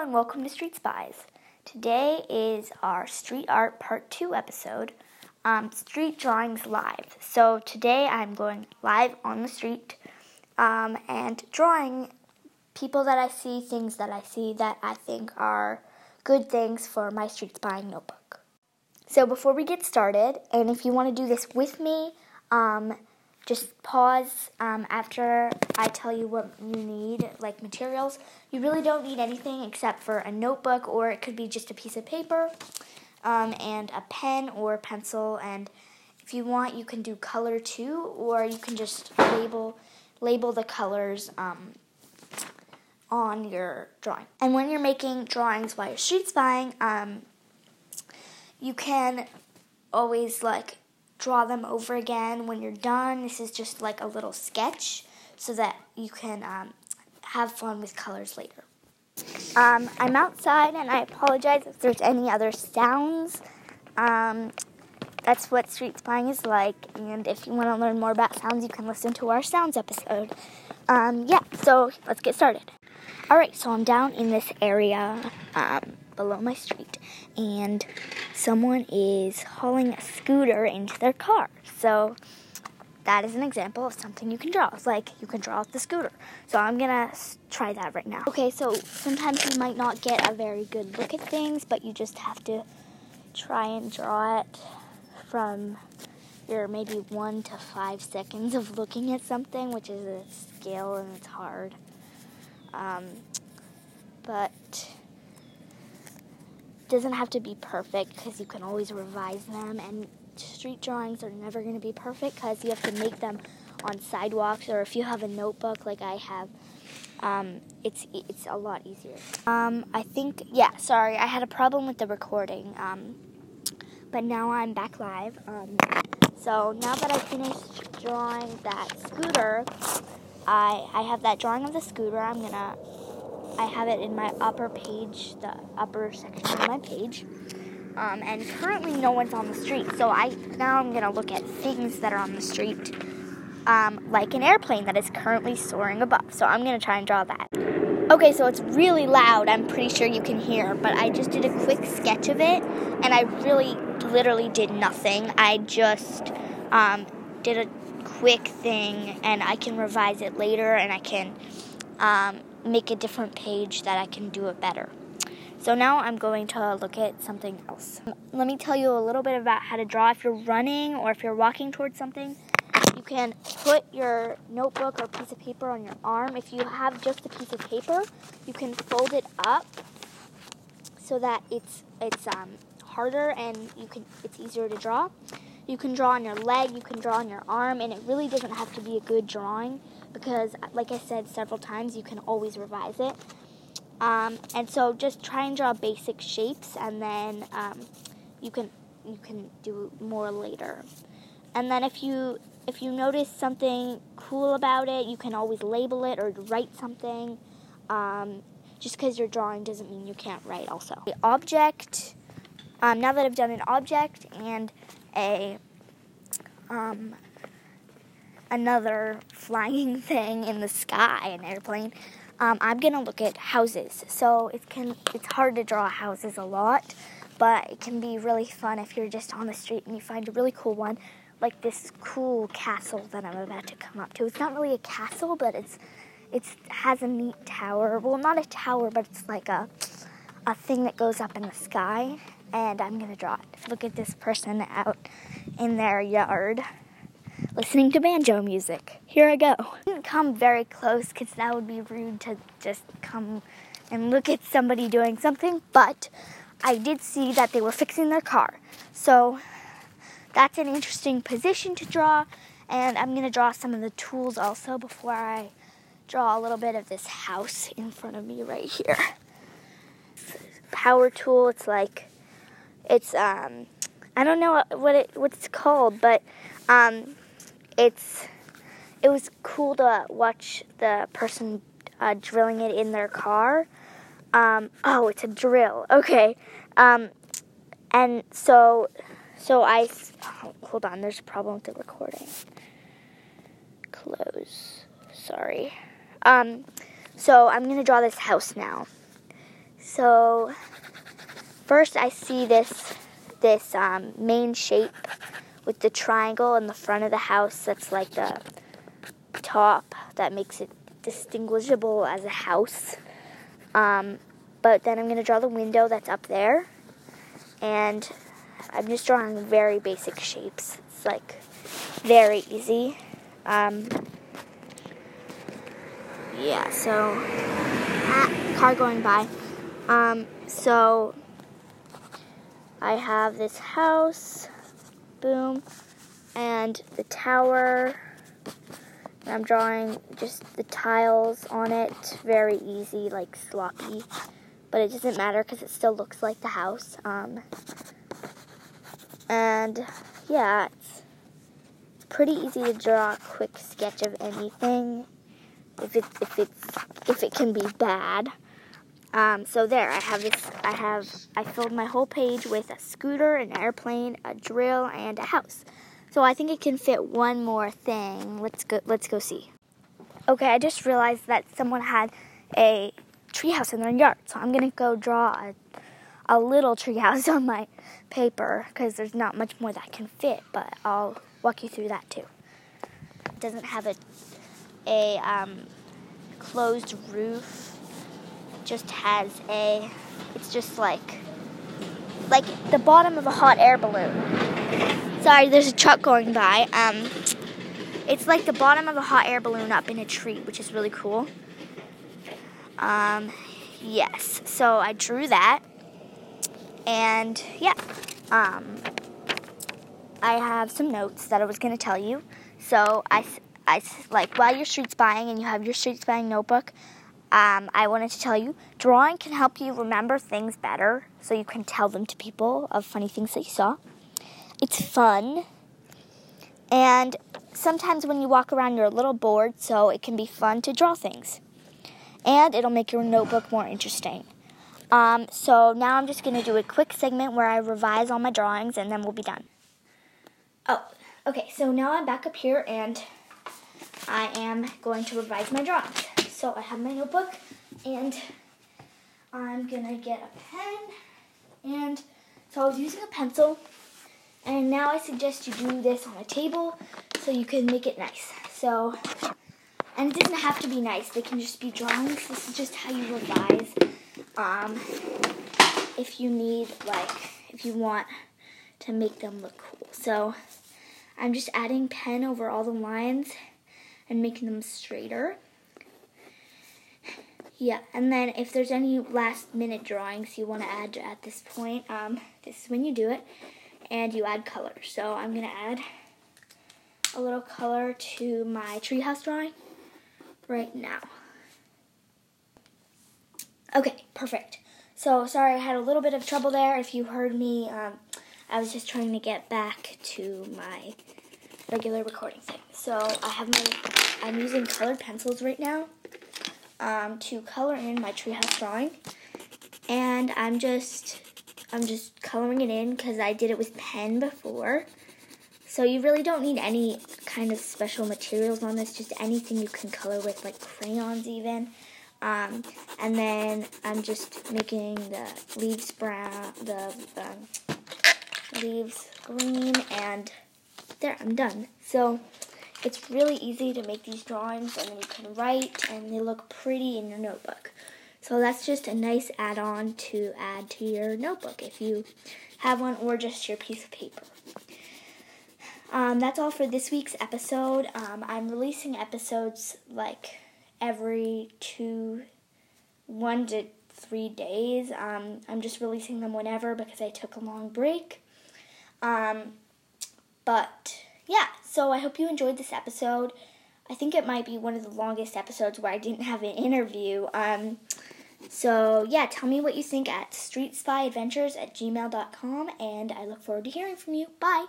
And welcome to Street Spies. Today is our Street Art Part 2 episode, um, Street Drawings Live. So today I'm going live on the street um, and drawing people that I see, things that I see that I think are good things for my street spying notebook. So before we get started, and if you want to do this with me, um, just pause um, after I tell you what you need, like materials. You really don't need anything except for a notebook, or it could be just a piece of paper, um, and a pen or pencil. And if you want, you can do color too, or you can just label label the colors um, on your drawing. And when you're making drawings while you're street spying, um, you can always like draw them over again when you're done. This is just like a little sketch so that you can um, have fun with colors later. Um, I'm outside and I apologize if there's any other sounds. Um, that's what street spying is like. And if you want to learn more about sounds, you can listen to our sounds episode. Um, yeah, so let's get started. All right, so I'm down in this area um, below my street, and someone is hauling a scooter into their car. So that is an example of something you can draw. It's like you can draw the scooter. So I'm gonna try that right now. Okay, so sometimes you might not get a very good look at things, but you just have to try and draw it from your maybe one to five seconds of looking at something, which is a skill and it's hard. Um, but doesn't have to be perfect because you can always revise them and street drawings are never going to be perfect because you have to make them on sidewalks or if you have a notebook like I have um, it's it's a lot easier. Um, I think yeah. Sorry, I had a problem with the recording, um, but now I'm back live. Um, so now that I finished drawing that scooter, I I have that drawing of the scooter. I'm gonna I have it in my upper page, the upper section of my page. Um, and currently, no one's on the street. So I now I'm gonna look at things that are on the street, um, like an airplane that is currently soaring above. So I'm gonna try and draw that. Okay, so it's really loud. I'm pretty sure you can hear, but I just did a quick sketch of it, and I really, literally did nothing. I just um, did a quick thing, and I can revise it later, and I can um, make a different page that I can do it better. So now I'm going to look at something else. Let me tell you a little bit about how to draw. If you're running or if you're walking towards something, you can put your notebook or piece of paper on your arm. If you have just a piece of paper, you can fold it up so that it's it's um, harder and you can it's easier to draw. You can draw on your leg, you can draw on your arm, and it really doesn't have to be a good drawing because, like I said several times, you can always revise it. Um, and so just try and draw basic shapes, and then um, you can you can do more later. And then if you if you notice something cool about it, you can always label it or write something. Um, just because you're drawing doesn't mean you can't write. Also, the object. Um, now that I've done an object and a um, another flying thing in the sky, an airplane, um, I'm gonna look at houses. So it can it's hard to draw houses a lot, but it can be really fun if you're just on the street and you find a really cool one, like this cool castle that I'm about to come up to. It's not really a castle, but it's it's has a neat tower. Well, not a tower, but it's like a a thing that goes up in the sky. And I'm gonna draw it. Look at this person out in their yard listening to banjo music. Here I go. I didn't come very close because that would be rude to just come and look at somebody doing something, but I did see that they were fixing their car. So that's an interesting position to draw, and I'm going to draw some of the tools also before I draw a little bit of this house in front of me right here. Power tool, it's like, it's, um, I don't know what it, what it's called, but um, it's it was cool to watch the person uh, drilling it in their car. Um, oh, it's a drill. Okay, um, and so so I oh, hold on. There's a problem with the recording. Close. Sorry. Um, so I'm gonna draw this house now. So first I see this this um, main shape with the triangle in the front of the house that's like the top that makes it distinguishable as a house. Um, but then I'm going to draw the window that's up there. And I'm just drawing very basic shapes. It's like very easy. Um, yeah, so ah, car going by. Um, so I have this house, boom, and the tower. And I'm drawing just the tiles on it, very easy, like sloppy but it doesn't matter because it still looks like the house. Um, and yeah, it's, pretty easy to draw a quick sketch of anything if it if it's if it can be bad. Um, so there, I have this. I have I filled my whole page with a scooter, an airplane, a drill, and a house. So I think it can fit one more thing. Let's go. Let's go see. Okay, I just realized that someone had a treehouse in their yard. So I'm to go draw a, a little treehouse on my paper because there's not much more that can fit, but I'll walk you through that too. It doesn't have a, a um, closed roof. Just has a, it's just like, like the bottom of a hot air balloon. Sorry, there's a truck going by. Um, it's like the bottom of a hot air balloon up in a tree, which is really cool. Um, yes, so I drew that, and yeah, um, I have some notes that I was to tell you. So I, I like while you're street spying and you have your street spying notebook, um, I wanted to tell you drawing can help you remember things better, so you can tell them to people of funny things that you saw. It's fun, and sometimes when you walk around, you're a little bored, so it can be fun to draw things and it'll make your notebook more interesting. Um, so now I'm just going to do a quick segment where I revise all my drawings and then we'll be done. Oh, okay, so now I'm back up here and I am going to revise my drawings. So I have my notebook and I'm to get a pen and so I was using a pencil and now I suggest you do this on a table so you can make it nice. So and it doesn't have to be nice. They can just be drawings. This is just how you revise. Um, if you need, like, if you want to make them look cool. So I'm just adding pen over all the lines and making them straighter. Yeah, and then if there's any last minute drawings you want to add at this point, um, this is when you do it, and you add color. So I'm going to add a little color to my treehouse drawing right now. Okay, perfect. So, sorry I had a little bit of trouble there. If you heard me, um, I was just trying to get back to my regular recording thing. So, I have my, I'm using colored pencils right now um, to color in my treehouse drawing. And I'm just, I'm just coloring it in because I did it with pen before. So you really don't need any kind of special materials on this, just anything you can color with, like crayons even. Um, and then I'm just making the leaves brown, the, the leaves green, and there, I'm done. So it's really easy to make these drawings, and then you can write, and they look pretty in your notebook. So that's just a nice add-on to add to your notebook if you have one, or just your piece of paper. Um, that's all for this week's episode. Um, I'm releasing episodes like every two, one to three days. Um, I'm just releasing them whenever because I took a long break. Um, but yeah, so I hope you enjoyed this episode. I think it might be one of the longest episodes where I didn't have an interview. Um, so yeah, tell me what you think at streetspyadventures at gmail.com and I look forward to hearing from you. Bye!